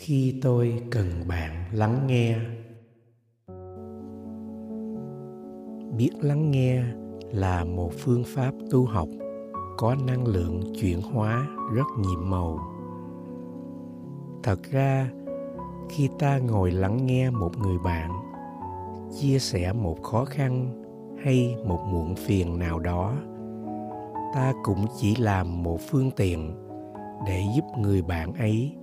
khi tôi cần bạn lắng nghe. Biết lắng nghe là một phương pháp tu học, có năng lượng chuyển hóa rất nhiệm màu. Thật ra, khi ta ngồi lắng nghe một người bạn, chia sẻ một khó khăn hay một muộn phiền nào đó, ta cũng chỉ làm một phương tiện để giúp người bạn ấy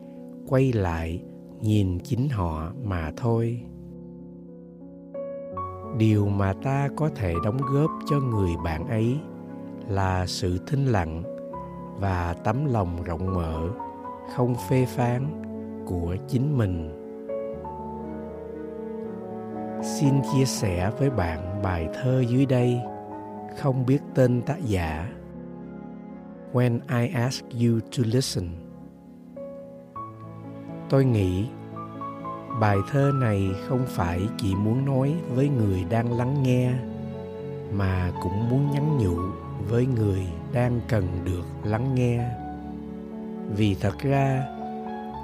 quay lại nhìn chính họ mà thôi. Điều mà ta có thể đóng góp cho người bạn ấy là sự thinh lặng và tấm lòng rộng mở, không phê phán, của chính mình. Xin chia sẻ với bạn bài thơ dưới đây, không biết tên tác giả. When i ask you to listen tôi nghĩ bài thơ này không phải chỉ muốn nói với người đang lắng nghe, mà cũng muốn nhắn nhủ với người đang cần được lắng nghe. Vì thật ra,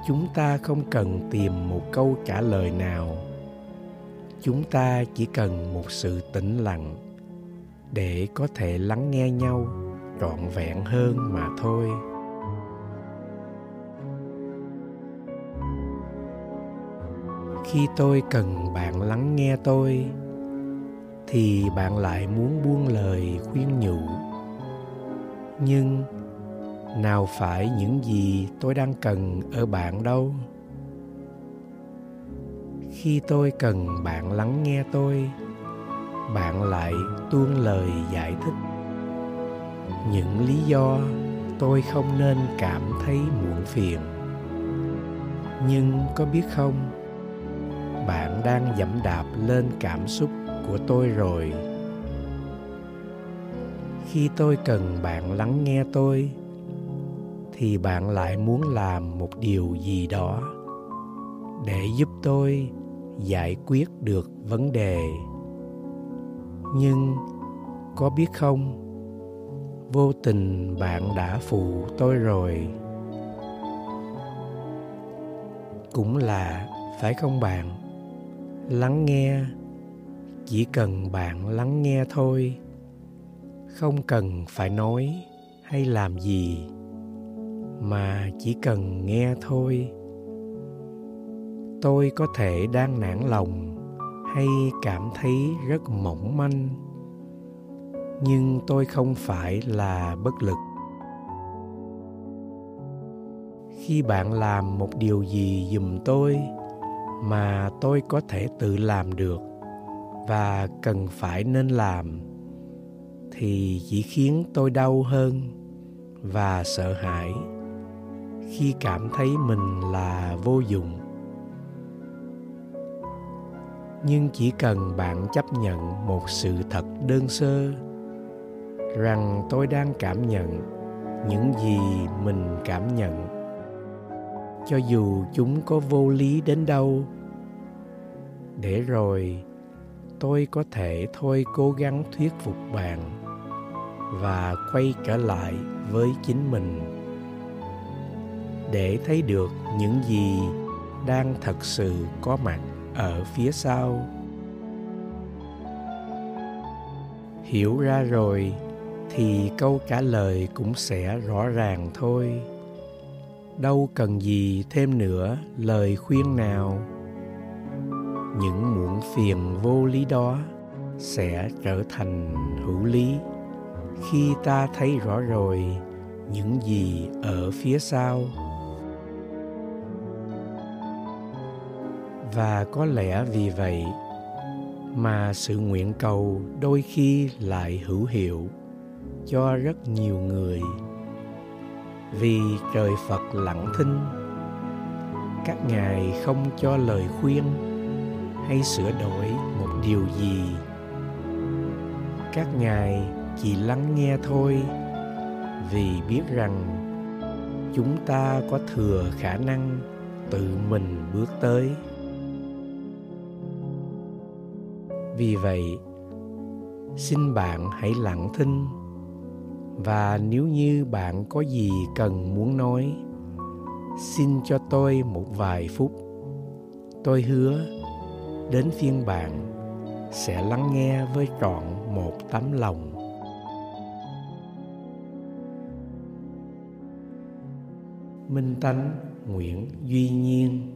chúng ta không cần tìm một câu trả lời nào. Chúng ta chỉ cần một sự tĩnh lặng để có thể lắng nghe nhau trọn vẹn hơn mà thôi. Khi tôi cần bạn lắng nghe tôi, thì bạn lại muốn buông lời khuyên nhủ. Nhưng nào phải những gì tôi đang cần ở bạn đâu? Khi tôi cần bạn lắng nghe tôi, bạn lại tuôn lời giải thích. Những lý do tôi không nên cảm thấy muộn phiền. Nhưng có biết không? Bạn đang dẫm đạp lên cảm xúc của tôi rồi. Khi tôi cần bạn lắng nghe tôi, thì bạn lại muốn làm một điều gì đó để giúp tôi giải quyết được vấn đề. Nhưng có biết không, vô tình bạn đã phụ tôi rồi. Cũng là, phải không bạn? Lắng nghe. Chỉ cần bạn lắng nghe thôi. Không cần phải nói hay làm gì, mà chỉ cần nghe thôi. Tôi có thể đang nản lòng hay cảm thấy rất mỏng manh, nhưng tôi không phải là bất lực. Khi bạn làm một điều gì giùm tôi mà tôi có thể tự làm được và cần phải nên làm thì chỉ khiến tôi đau hơn và sợ hãi khi cảm thấy mình là vô dụng. Nhưng chỉ cần bạn chấp nhận một sự thật đơn sơ rằng tôi đang cảm nhận những gì mình cảm nhận cho dù chúng có vô lý đến đâu. Để rồi, tôi có thể thôi cố gắng thuyết phục bạn và quay trở lại với chính mình. Để thấy được những gì đang thật sự có mặt ở phía sau. Hiểu ra rồi thì câu trả lời cũng sẽ rõ ràng thôi đâu cần gì thêm nữa lời khuyên nào. Những muộn phiền vô lý đó sẽ trở thành hữu lý. Khi ta thấy rõ rồi, những gì ở phía sau. Và có lẽ vì vậy mà sự nguyện cầu đôi khi lại hữu hiệu cho rất nhiều người vì trời phật lặng thinh. Các ngài không cho lời khuyên hay sửa đổi một điều gì. Các ngài chỉ lắng nghe thôi, vì biết rằng chúng ta có thừa khả năng tự mình bước tới. Vì vậy, xin bạn hãy lặng thinh và nếu như bạn có gì cần muốn nói, xin cho tôi một vài phút. Tôi hứa, đến phiên bạn sẽ lắng nghe với trọn một tấm lòng. Minh tánh nguyễn duy nhiên